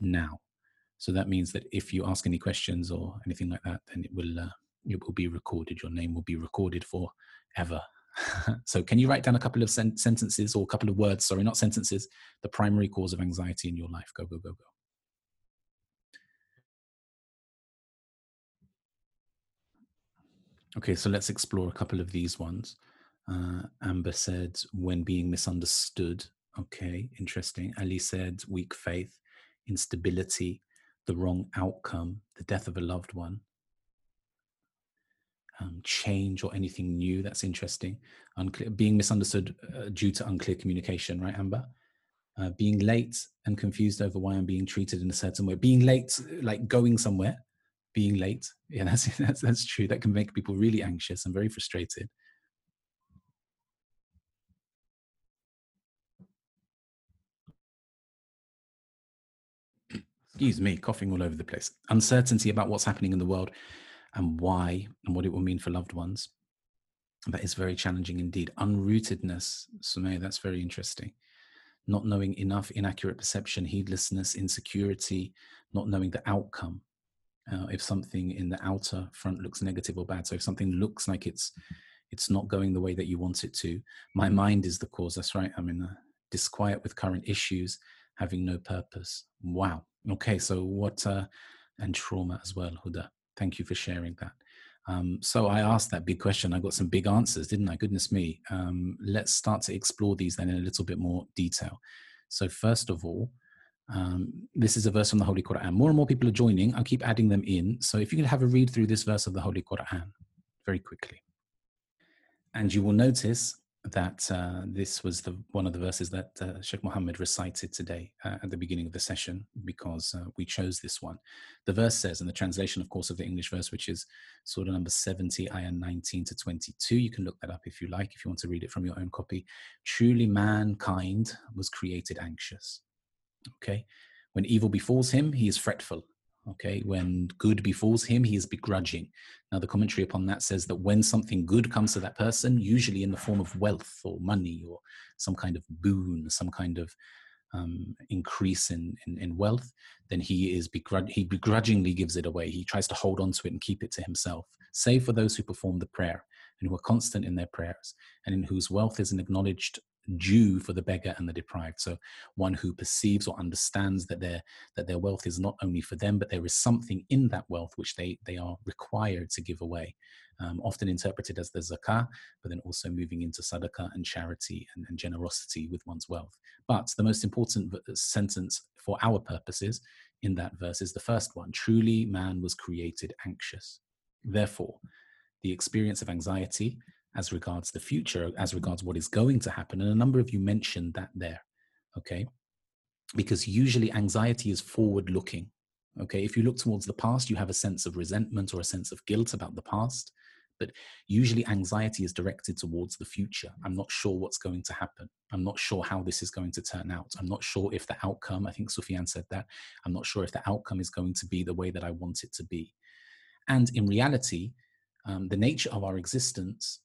now. So that means that if you ask any questions or anything like that, then it will uh, it will be recorded. Your name will be recorded forever. so can you write down a couple of sen- sentences or a couple of words? Sorry, not sentences. The primary cause of anxiety in your life. Go go go go. Okay, so let's explore a couple of these ones. Uh, Amber said, when being misunderstood. Okay, interesting. Ali said, weak faith, instability, the wrong outcome, the death of a loved one, um, change or anything new. That's interesting. Unclear, being misunderstood uh, due to unclear communication, right, Amber? Uh, being late and confused over why I'm being treated in a certain way. Being late, like going somewhere, being late. Yeah, that's, that's, that's true. That can make people really anxious and very frustrated. Excuse me, coughing all over the place. Uncertainty about what's happening in the world and why and what it will mean for loved ones. That is very challenging indeed. Unrootedness, Sumaya, that's very interesting. Not knowing enough, inaccurate perception, heedlessness, insecurity, not knowing the outcome uh, if something in the outer front looks negative or bad. So if something looks like it's it's not going the way that you want it to, my mind is the cause. That's right. I'm in a disquiet with current issues, having no purpose. Wow. Okay. So what? Uh, and trauma as well, Huda. Thank you for sharing that. Um, so I asked that big question. I got some big answers, didn't I? Goodness me. Um, let's start to explore these then in a little bit more detail. So first of all, um, this is a verse from the Holy Quran. More and more people are joining. I'll keep adding them in. So if you can have a read through this verse of the Holy Quran very quickly. And you will notice that uh, this was the one of the verses that uh, Sheikh Mohammed recited today uh, at the beginning of the session because uh, we chose this one. The verse says, in the translation, of course, of the English verse, which is Surah number 70, ayah 19 to 22. You can look that up if you like, if you want to read it from your own copy. Truly, mankind was created anxious Okay. When evil befalls him, he is fretful. Okay. When good befalls him, he is begrudging. Now, the commentary upon that says that when something good comes to that person, usually in the form of wealth or money or some kind of boon, some kind of um, increase in, in, in, wealth, then he is begrud- he begrudgingly gives it away. He tries to hold on to it and keep it to himself. Save for those who perform the prayer and who are constant in their prayers, and in whose wealth is an acknowledged due for the beggar and the deprived. So one who perceives or understands that their that their wealth is not only for them, but there is something in that wealth which they they are required to give away. Um, often interpreted as the zakah, but then also moving into sadaqah and charity and, and generosity with one's wealth. But the most important sentence for our purposes in that verse is the first one truly, man was created anxious. Therefore, the experience of anxiety as regards the future, as regards what is going to happen. And a number of you mentioned that there, okay? Because usually anxiety is forward looking, okay? If you look towards the past, you have a sense of resentment or a sense of guilt about the past. But usually anxiety is directed towards the future. I'm not sure what's going to happen. I'm not sure how this is going to turn out. I'm not sure if the outcome, I think Sufyan said that, I'm not sure if the outcome is going to be the way that I want it to be. And in reality, um, the nature of our existence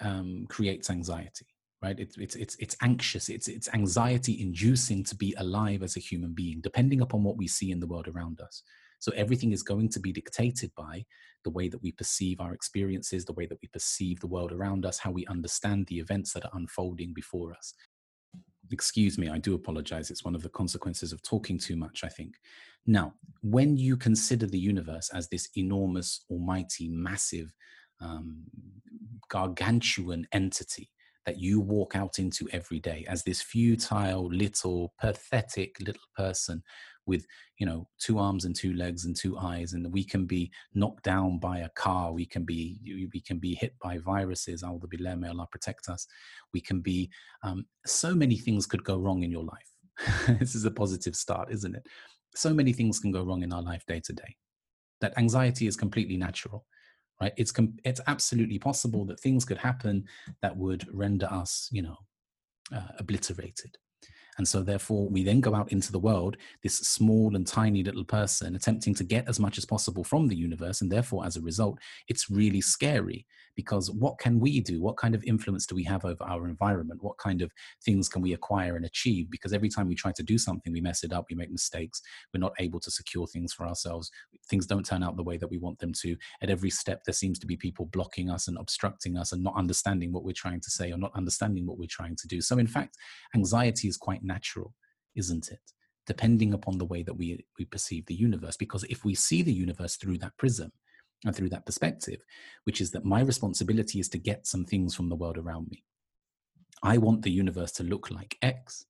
um, creates anxiety right? It's it's it's, it's anxious it's it's anxiety inducing to be alive as a human being depending upon what we see in the world around us. So everything is going to be dictated by the way that we perceive our experiences the way that we perceive the world around us how we understand the events that are unfolding before us. Excuse me i do apologize. It's one of the consequences of talking too much i think. Now when you consider the universe as this enormous almighty massive um, gargantuan entity that you walk out into every day as this futile little pathetic little person with you know two arms and two legs and two eyes and we can be knocked down by a car we can be we can be hit by viruses Allah may Allah protect us. We can be um, so many things could go wrong in your life. This is a positive start isn't it? So many things can go wrong in our life day to day that anxiety is completely natural right it's com- it's absolutely possible that things could happen that would render us you know uh, obliterated And so, therefore, we then go out into the world, this small and tiny little person attempting to get as much as possible from the universe. And therefore, as a result, it's really scary because what can we do? What kind of influence do we have over our environment? What kind of things can we acquire and achieve? Because every time we try to do something, we mess it up, we make mistakes, we're not able to secure things for ourselves. Things don't turn out the way that we want them to. At every step, there seems to be people blocking us and obstructing us and not understanding what we're trying to say or not understanding what we're trying to do. So, in fact, anxiety is quite natural, isn't it? Depending upon the way that we, we perceive the universe. Because if we see the universe through that prism and through that perspective, which is that my responsibility is to get some things from the world around me. I want the universe to look like X.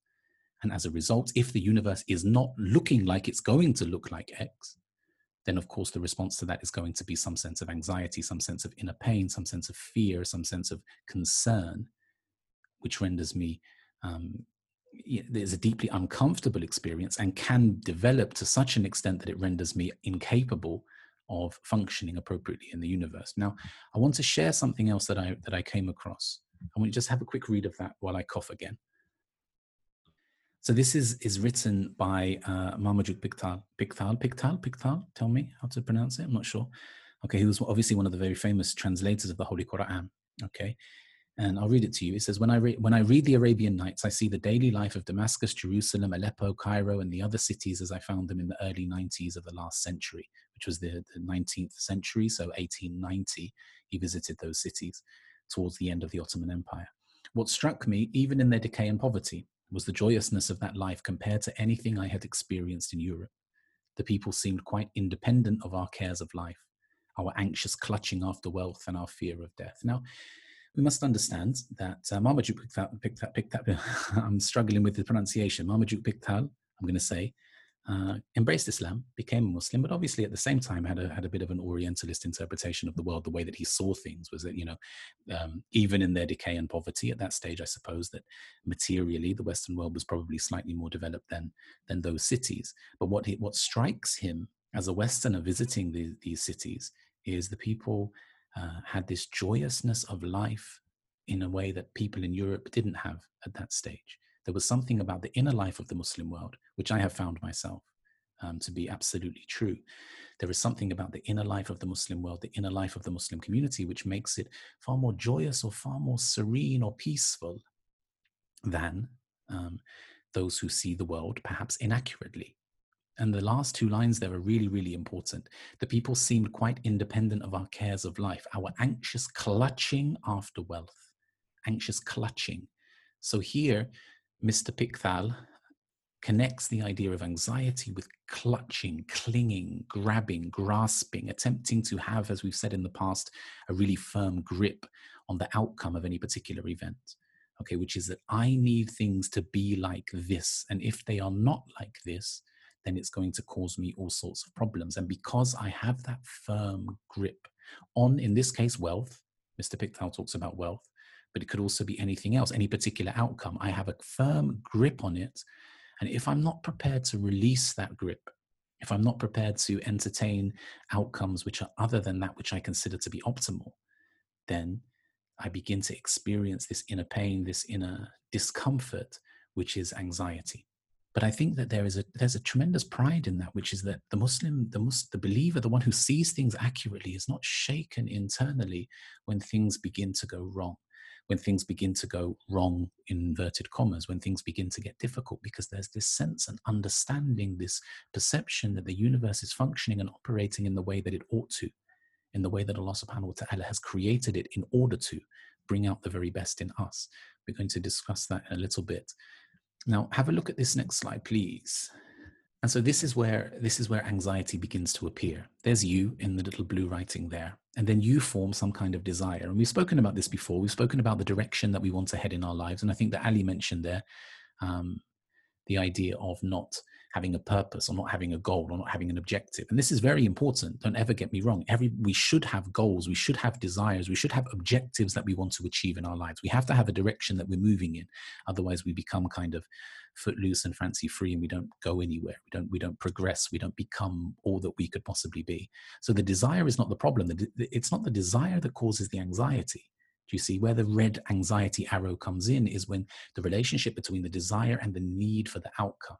And as a result, if the universe is not looking like it's going to look like X, then of course the response to that is going to be some sense of anxiety, some sense of inner pain, some sense of fear, some sense of concern, which renders me um, there's a deeply uncomfortable experience and can develop to such an extent that it renders me incapable of functioning appropriately in the universe. Now, I want to share something else that I that I came across. I want to just have a quick read of that while I cough again. So this is is written by uh, Marmaduke Pictal. Pictal, Pictal, Pickthall. Tell me how to pronounce it. I'm not sure. Okay, he was obviously one of the very famous translators of the Holy Quran. Okay, and I'll read it to you. It says, when I, re- when I read the Arabian Nights, I see the daily life of Damascus, Jerusalem, Aleppo, Cairo, and the other cities as I found them in the early 90s of the last century, which was the, the 19th century. So 1890, he visited those cities towards the end of the Ottoman Empire. What struck me, even in their decay and poverty, was the joyousness of that life compared to anything I had experienced in Europe. The people seemed quite independent of our cares of life, our anxious clutching after wealth, and our fear of death. Now, we must understand that uh, Marmaduke Pickthall, Pickthall, Pickthall, I'm struggling with the pronunciation, Marmaduke Pickthall, I'm going to say, uh, embraced Islam, became a Muslim, but obviously at the same time had a had a bit of an Orientalist interpretation of the world. The way that he saw things was that you know, um, even in their decay and poverty at that stage, I suppose that materially the Western world was probably slightly more developed than than those cities. But what he, what strikes him as a Westerner visiting the, these cities is the people uh, had this joyousness of life in a way that people in Europe didn't have at that stage. There was something about the inner life of the Muslim world, which I have found myself um, to be absolutely true. There is something about the inner life of the Muslim world, the inner life of the Muslim community, which makes it far more joyous or far more serene or peaceful than um, those who see the world perhaps inaccurately. And the last two lines there are really, really important. The people seemed quite independent of our cares of life, our anxious clutching after wealth, anxious clutching. So here, Mr. Pickthall connects the idea of anxiety with clutching, clinging, grabbing, grasping, attempting to have, as we've said in the past, a really firm grip on the outcome of any particular event. Okay, which is that I need things to be like this. And if they are not like this, then it's going to cause me all sorts of problems. And because I have that firm grip on, in this case, wealth, Mr. Pickthall talks about wealth, but it could also be anything else, any particular outcome. I have a firm grip on it. And if I'm not prepared to release that grip, if I'm not prepared to entertain outcomes which are other than that which I consider to be optimal, then I begin to experience this inner pain, this inner discomfort, which is anxiety but I think that there is a there's a tremendous pride in that, which is that the Muslim, the Muslim, the believer, the one who sees things accurately, is not shaken internally when things begin to go wrong, when things begin to go wrong in inverted commas, when things begin to get difficult, because there's this sense and understanding, this perception that the universe is functioning and operating in the way that it ought to, in the way that Allah Subhanahu wa Taala has created it in order to bring out the very best in us. We're going to discuss that in a little bit. Now, have a look at this next slide, please. And so this is where this is where anxiety begins to appear. There's you in the little blue writing there. And then you form some kind of desire. And we've spoken about this before. We've spoken about the direction that we want to head in our lives. And I think that Ali mentioned there um, the idea of not having a purpose or not having a goal or not having an objective. And this is very important. Don't ever get me wrong. Every we should have goals. We should have desires. We should have objectives that we want to achieve in our lives. We have to have a direction that we're moving in. Otherwise we become kind of footloose and fancy free and we don't go anywhere. We don't we don't progress. We don't become all that we could possibly be. So the desire is not the problem. It's not the desire that causes the anxiety. Do you see? Where the red anxiety arrow comes in is when the relationship between the desire and the need for the outcome.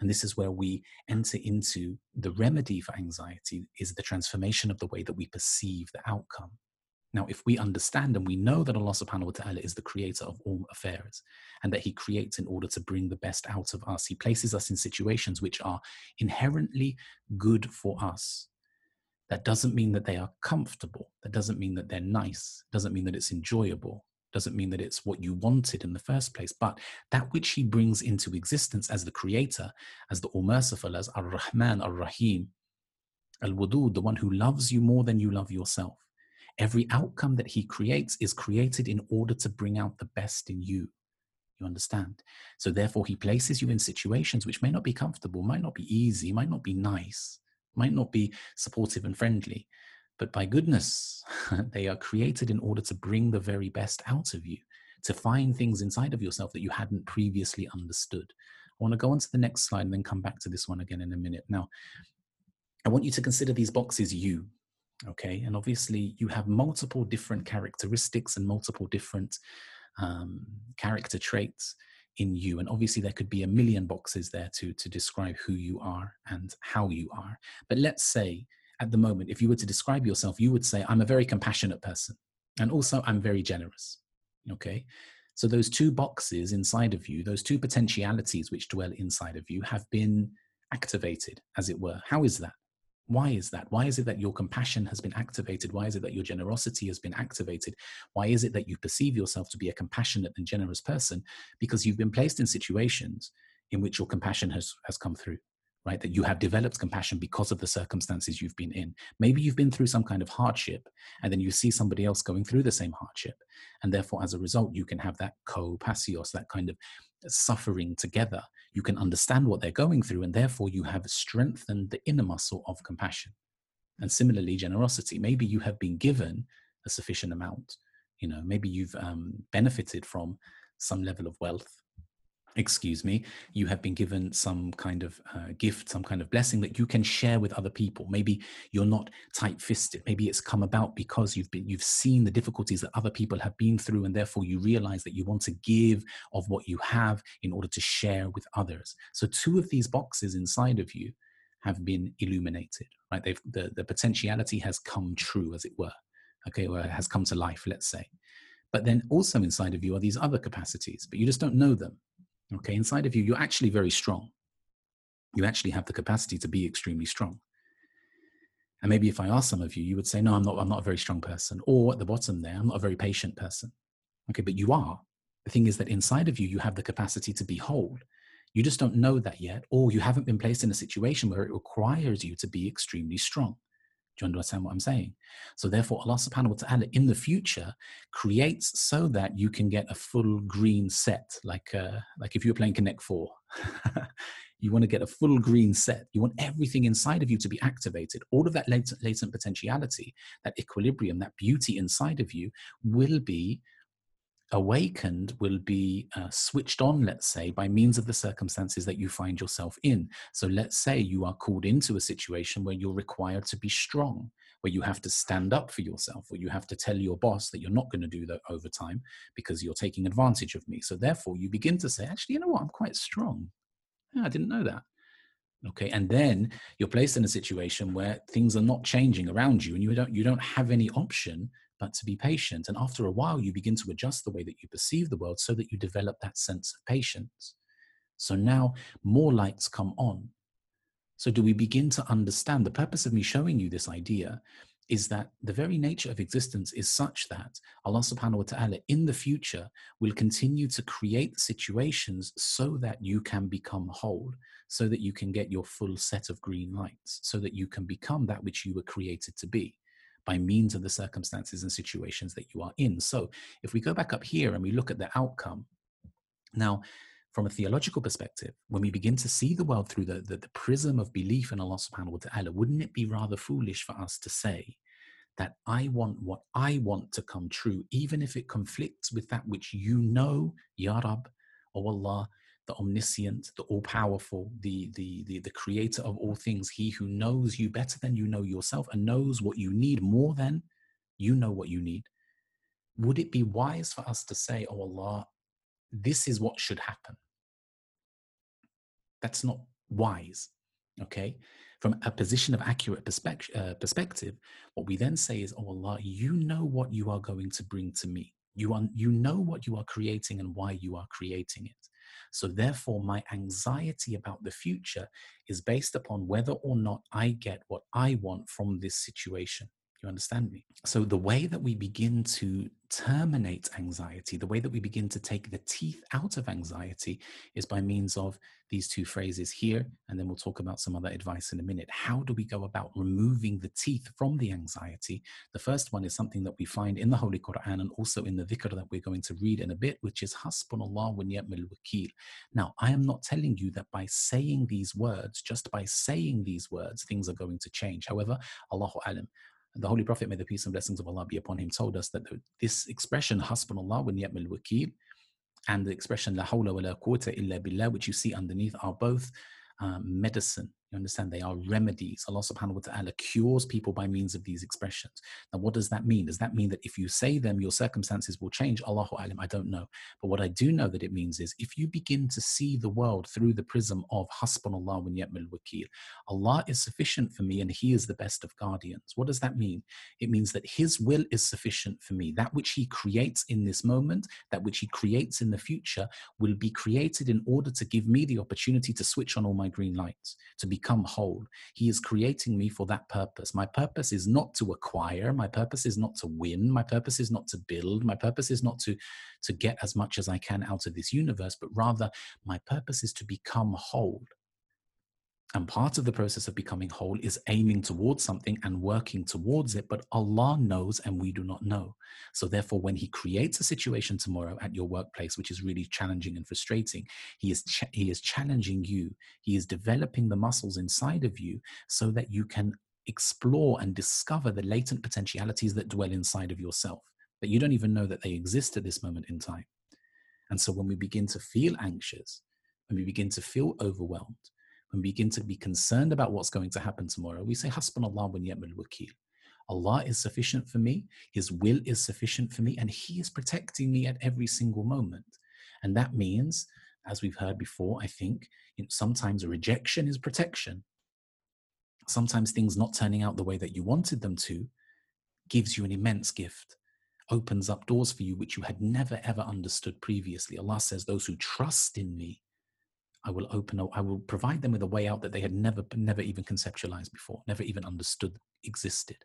And this is where we enter into the remedy for anxiety is the transformation of the way that we perceive the outcome. Now, if we understand and we know that Allah subhanahu wa ta'ala is the creator of all affairs and that He creates in order to bring the best out of us, He places us in situations which are inherently good for us. That doesn't mean that they are comfortable. That doesn't mean that they're nice. Doesn't mean that it's enjoyable. Doesn't mean that it's what you wanted in the first place. But that which He brings into existence as the creator, as the All Merciful, as Ar Rahman, Ar Rahim, Al Wadud, the one who loves you more than you love yourself Every outcome that he creates is created in order to bring out the best in you. You understand? So, therefore, he places you in situations which may not be comfortable, might not be easy, might not be nice, might not be supportive and friendly. But by goodness, they are created in order to bring the very best out of you, to find things inside of yourself that you hadn't previously understood. I want to go on to the next slide and then come back to this one again in a minute. Now, I want you to consider these boxes you okay and obviously you have multiple different characteristics and multiple different um, character traits in you and obviously there could be a million boxes there to to describe who you are and how you are but let's say at the moment if you were to describe yourself you would say i'm a very compassionate person and also i'm very generous okay so those two boxes inside of you those two potentialities which dwell inside of you have been activated as it were how is that why is that? Why is it that your compassion has been activated? Why is it that your generosity has been activated? Why is it that you perceive yourself to be a compassionate and generous person? Because you've been placed in situations in which your compassion has, has come through, right? That you have developed compassion because of the circumstances you've been in. Maybe you've been through some kind of hardship and then you see somebody else going through the same hardship. And therefore, as a result, you can have that co-passios, that kind of suffering together you can understand what they're going through, and therefore you have strengthened the inner muscle of compassion. And similarly, generosity. Maybe you have been given a sufficient amount. You know, maybe you've um, benefited from some level of wealth excuse me, you have been given some kind of uh, gift, some kind of blessing that you can share with other people. Maybe you're not tight-fisted. Maybe it's come about because you've been you've seen the difficulties that other people have been through, and therefore you realize that you want to give of what you have in order to share with others. So two of these boxes inside of you have been illuminated, right? They've the, the potentiality has come true, as it were. Okay, or has come to life, let's say. But then also inside of you are these other capacities, but you just don't know them Okay, inside of you, you're actually very strong. You actually have the capacity to be extremely strong. And maybe if I ask some of you, you would say, No, I'm not, I'm not a very strong person. Or at the bottom there, I'm not a very patient person. Okay, but you are. The thing is that inside of you, you have the capacity to be whole. You just don't know that yet, or you haven't been placed in a situation where it requires you to be extremely strong. You understand what I'm saying? So therefore, Allah subhanahu wa ta'ala in the future creates so that you can get a full green set, like uh, like if you're playing Connect 4. you want to get a full green set. You want everything inside of you to be activated. All of that latent, latent potentiality, that equilibrium, that beauty inside of you will be awakened will be uh, switched on, let's say, by means of the circumstances that you find yourself in. So let's say you are called into a situation where you're required to be strong, where you have to stand up for yourself, or you have to tell your boss that you're not going to do that overtime because you're taking advantage of me. So therefore, you begin to say, actually, you know what? I'm quite strong. Yeah, I didn't know that. Okay, and then you're placed in a situation where things are not changing around you, and you don't you don't have any option but to be patient. And after a while, you begin to adjust the way that you perceive the world so that you develop that sense of patience. So now more lights come on. So, do we begin to understand the purpose of me showing you this idea? Is that the very nature of existence is such that Allah subhanahu wa ta'ala in the future will continue to create situations so that you can become whole, so that you can get your full set of green lights, so that you can become that which you were created to be by means of the circumstances and situations that you are in. So if we go back up here and we look at the outcome, now, from a theological perspective, when we begin to see the world through the, the, the prism of belief in Allah subhanahu wa ta'ala, wouldn't it be rather foolish for us to say that I want what I want to come true, even if it conflicts with that which you know, Ya Rab, or Allah, the omniscient, the all powerful, the, the, the, the creator of all things, he who knows you better than you know yourself and knows what you need more than you know what you need. would it be wise for us to say, Oh Allah, this is what should happen? That's not wise. Okay. From a position of accurate perspective, uh, perspective, what we then say is, Oh Allah, you know what you are going to bring to me. You, are, you know what you are creating and why you are creating it. So, therefore, my anxiety about the future is based upon whether or not I get what I want from this situation. You understand me? So, the way that we begin to terminate anxiety, the way that we begin to take the teeth out of anxiety is by means of these two phrases here, and then we'll talk about some other advice in a minute. How do we go about removing the teeth from the anxiety? The first one is something that we find in the Holy Quran and also in the dhikr that we're going to read in a bit, which is Hasbunallah wa ni'mal wakil. Now, I am not telling you that by saying these words, just by saying these words, things are going to change. However, Allahu alam, the Holy Prophet, may the peace and blessings of Allah be upon him, told us that this expression, Hasbunallah wa ni'mal wakil, and the expression La hawla wa la quwwata illa billah, which you see underneath, are both um, medicine you understand? They are remedies. Allah subhanahu wa ta'ala cures people by means of these expressions. Now, what does that mean? Does that mean that if you say them, your circumstances will change? Allahu alim, I don't know. But what I do know that it means is if you begin to see the world through the prism of Hasbunallah wa ni'mal wakil, Allah is sufficient for me and He is the best of guardians. What does that mean? It means that His will is sufficient for me. That which He creates in this moment, that which He creates in the future, will be created in order to give me the opportunity to switch on all my green lights, to be become whole. He is creating me for that purpose. My purpose is not to acquire, my purpose is not to win, my purpose is not to build, my purpose is not to, to get as much as I can out of this universe, but rather my purpose is to become whole. And part of the process of becoming whole is aiming towards something and working towards it. But Allah knows and we do not know. So, therefore, when He creates a situation tomorrow at your workplace, which is really challenging and frustrating, He is, ch- he is challenging you. He is developing the muscles inside of you so that you can explore and discover the latent potentialities that dwell inside of yourself, that you don't even know that they exist at this moment in time. And so, when we begin to feel anxious, when we begin to feel overwhelmed, we begin to be concerned about what's going to happen tomorrow, we say, Hasbunallah wa ni'mal wakil. Allah is sufficient for me, His will is sufficient for me, and He is protecting me at every single moment. And that means, as we've heard before, I think, you know, sometimes rejection is protection. Sometimes things not turning out the way that you wanted them to gives you an immense gift, opens up doors for you which you had never ever understood previously. Allah says, Those who trust in me, I will open, I will provide them with a way out that they had never, never even conceptualized before, never even understood existed.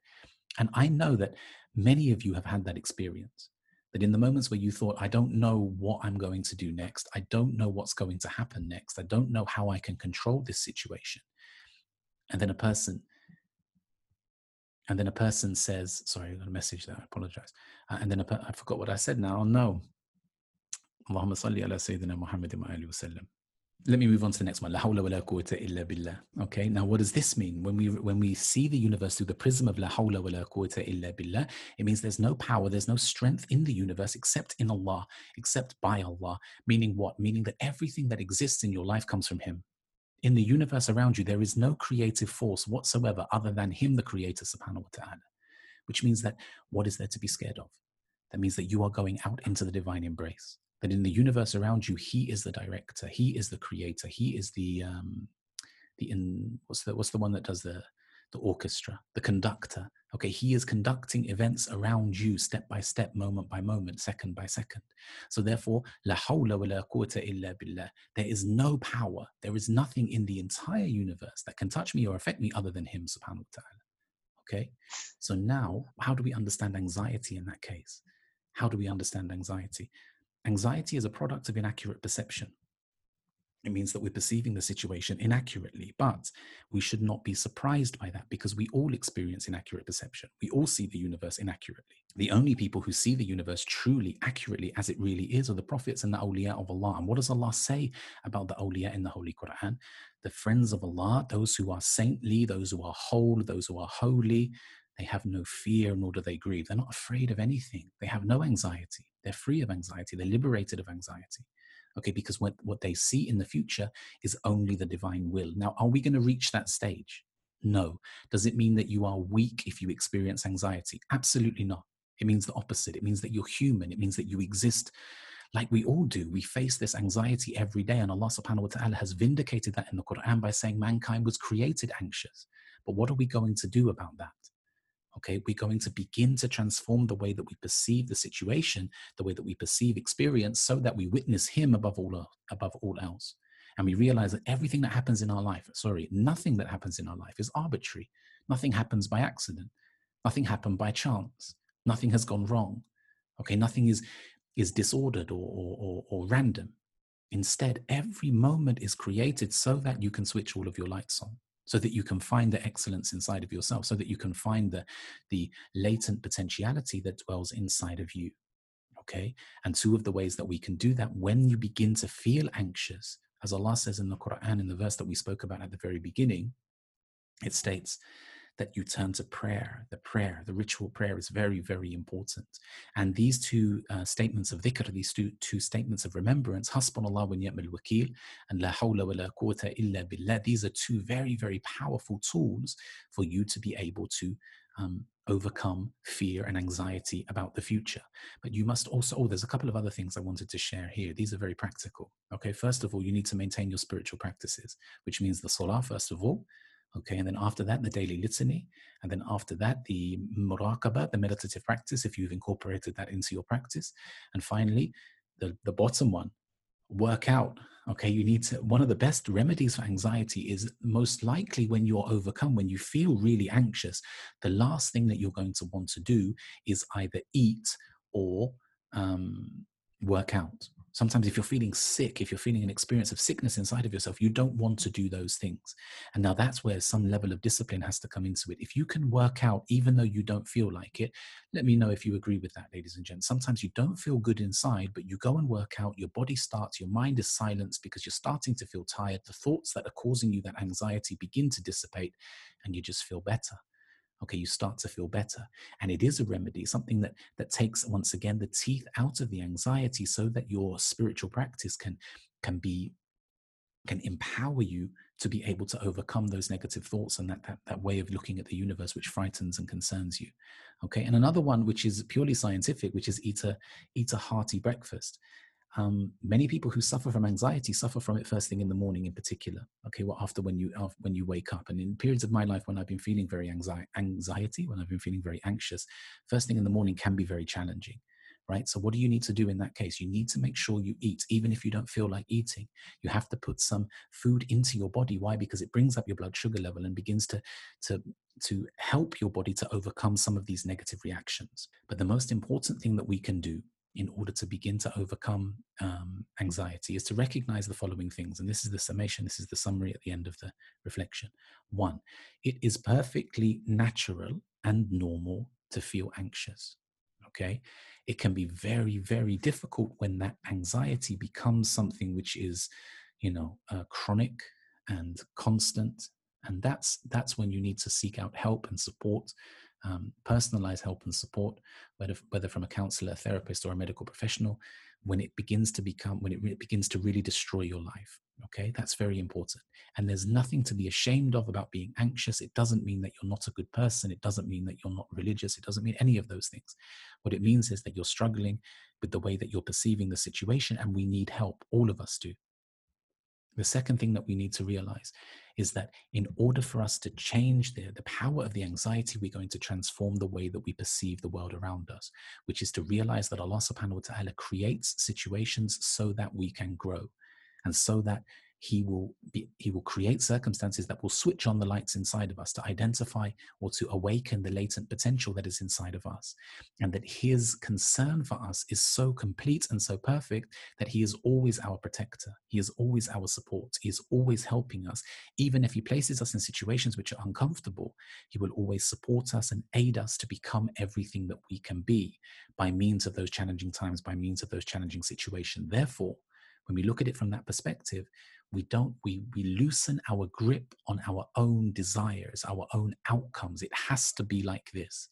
And I know that many of you have had that experience. That in the moments where you thought, I don't know what I'm going to do next, I don't know what's going to happen next, I don't know how I can control this situation. And then a person, and then a person says, sorry, I got a message there, I apologize. Uh, and then I forgot what I said now. No. Allahumma salli ala Sayyidina alihi wa sallam let me move on to the next one. La hawla wa la quwwata illa billah. Okay, now what does this mean? When we when we see the universe through the prism of la hawla wa la quwwata illa billah, it means there's no power, there's no strength in the universe except in Allah, except by Allah. Meaning what? Meaning that everything that exists in your life comes from Him. In the universe around you, there is no creative force whatsoever other than Him, the Creator, subhanahu wa ta'ala. Which means that what is there to be scared of? That means that you are going out into the divine embrace that in the universe around you, he is the director, he is the creator, he is the um, the in what's the what's the one that does the the orchestra, the conductor. Okay, he is conducting events around you step by step, moment by moment, second by second. So therefore, la hawla wa la quwwata illa billah. There is no power, there is nothing in the entire universe that can touch me or affect me other than him, subhanahu wa ta'ala. Okay, so now how do we understand anxiety in that case? How do we understand anxiety? Anxiety is a product of inaccurate perception. It means that we're perceiving the situation inaccurately, but we should not be surprised by that because we all experience inaccurate perception. We all see the universe inaccurately. The only people who see the universe truly accurately as it really is are the prophets and the awliya of Allah. And what does Allah say about the awliya in the Holy Quran? The friends of Allah, those who are saintly, those who are whole, those who are holy, they have no fear nor do they grieve. They're not afraid of anything. They have no anxiety. They're free of anxiety. They're liberated of anxiety. Okay, because what, what they see in the future is only the divine will. Now, are we going to reach that stage? No. Does it mean that you are weak if you experience anxiety? Absolutely not. It means the opposite. It means that you're human. It means that you exist like we all do. We face this anxiety every day, and Allah subhanahu wa ta'ala has vindicated that in the Quran by saying mankind was created anxious. But what are we going to do about that? Okay, we're going to begin to transform the way that we perceive the situation, the way that we perceive experience, so that we witness Him above all uh, above all else, and we realize that everything that happens in our life, sorry, nothing that happens in our life is arbitrary. Nothing happens by accident. Nothing happened by chance. Nothing has gone wrong. Okay, nothing is is disordered or, or, or, or random. Instead, every moment is created so that you can switch all of your lights on so that you can find the excellence inside of yourself, so that you can find the, the latent potentiality that dwells inside of you. Okay. And two of the ways that we can do that when you begin to feel anxious, as Allah says in the Quran, in the verse that we spoke about at the very beginning, it states, that you turn to prayer. The prayer, the ritual prayer is very, very important. And these two uh, statements of dhikr, these two, two statements of remembrance, hasbunallah wa ni'mal wakil and la hawla wa la quwwata illa billah, these are two very, very powerful tools for you to be able to um, overcome fear and anxiety about the future. But you must also, oh, there's a couple of other things I wanted to share here. These are very practical. Okay, first of all, you need to maintain your spiritual practices, which means the salah, first of all, Okay, and then after that, the daily litany. And then after that, the muraqabah, the meditative practice, if you've incorporated that into your practice. And finally, the, the bottom one, work out. Okay, you need to, one of the best remedies for anxiety is most likely when you're overcome, when you feel really anxious, the last thing that you're going to want to do is either eat or um, work out. Sometimes, if you're feeling sick, if you're feeling an experience of sickness inside of yourself, you don't want to do those things. And now that's where some level of discipline has to come into it. If you can work out, even though you don't feel like it, let me know if you agree with that, ladies and gents. Sometimes you don't feel good inside, but you go and work out, your body starts, your mind is silenced because you're starting to feel tired. The thoughts that are causing you that anxiety begin to dissipate, and you just feel better okay you start to feel better. And it is a remedy something that that takes once again the teeth out of the anxiety so that your spiritual practice can can be can empower you to be able to overcome those negative thoughts and that, that that way of looking at the universe which frightens and concerns you. Okay? And another one which is purely scientific which is eat a eat a hearty breakfast um, many people who suffer from anxiety suffer from it first thing in the morning in particular okay well after when you after, when you wake up. And in periods of my life when i've been feeling very anxiety anxiety when i've been feeling very anxious first thing in the morning can be very challenging right? So what do you need to do in that case? You need to make sure you eat even if you don't feel like eating. You have to put some food into your body. Why? Because it brings up your blood sugar level and begins to to to help your body to overcome some of these negative reactions. But the most important thing that we can do in order to begin to overcome um, anxiety is to recognize the following things. And this is the summation, this is the summary at the end of the reflection. One, it is perfectly natural and normal to feel anxious. Okay. It can be very, very difficult when that anxiety becomes something which is, you know, uh, chronic and constant. And that's that's when you need to seek out help and support um, personalized help and support, whether, whether from a counselor, a therapist, or a medical professional, when it begins to become, when it re- begins to really destroy your life. Okay, that's very important. And there's nothing to be ashamed of about being anxious. It doesn't mean that you're not a good person. It doesn't mean that you're not religious. It doesn't mean any of those things. What it means is that you're struggling with the way that you're perceiving the situation, and we need help. All of us do. The second thing that we need to realize is that in order for us to change the, the power of the anxiety, we're going to transform the way that we perceive the world around us, which is to realize that Allah subhanahu wa ta'ala creates situations so that we can grow and so that he will be he will create circumstances that will switch on the lights inside of us to identify or to awaken the latent potential that is inside of us. And that his concern for us is so complete and so perfect that he is always our protector. He is always our support. He is always helping us. Even if he places us in situations which are uncomfortable he will always support us and aid us to become everything that we can be by means of those challenging times by means of those challenging situations. Therefore when we look at it from that perspective we don't we we loosen our grip on our own desires our own outcomes. It has to be like this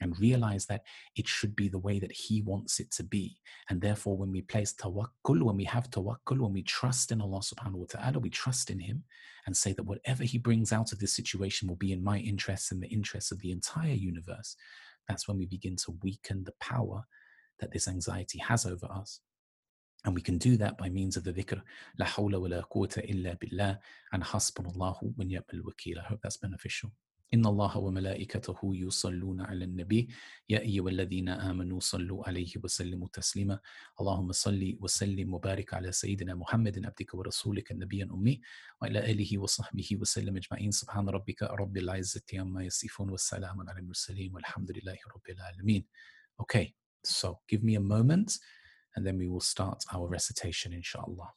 and realize that it should be the way that he wants it to be. And therefore when we place tawakkul when we have tawakkul when we trust in Allah subhanahu wa ta'ala we trust in him and say that whatever he brings out of this situation will be in my interests and the interests of the entire universe. That's when we begin to weaken the power that this anxiety has over us. And we can do that by means of the dhikr, La hawla wa la quwwata illa billah, and hasbunallahu wa ni'mal wakil. I hope that's beneficial. إن الله وملائكته يصلون على النبي يا أيها الذين آمنوا صلوا عليه وسلموا تسليما اللهم صل وسلم وبارك على سيدنا محمد عبدك ورسولك النبي الأمي وعلى آله وصحبه وسلم أجمعين سبحان ربك رب العزة عما يصفون والسلام على المرسلين والحمد لله رب العالمين Okay, so give me a moment and then we will start our recitation inshallah.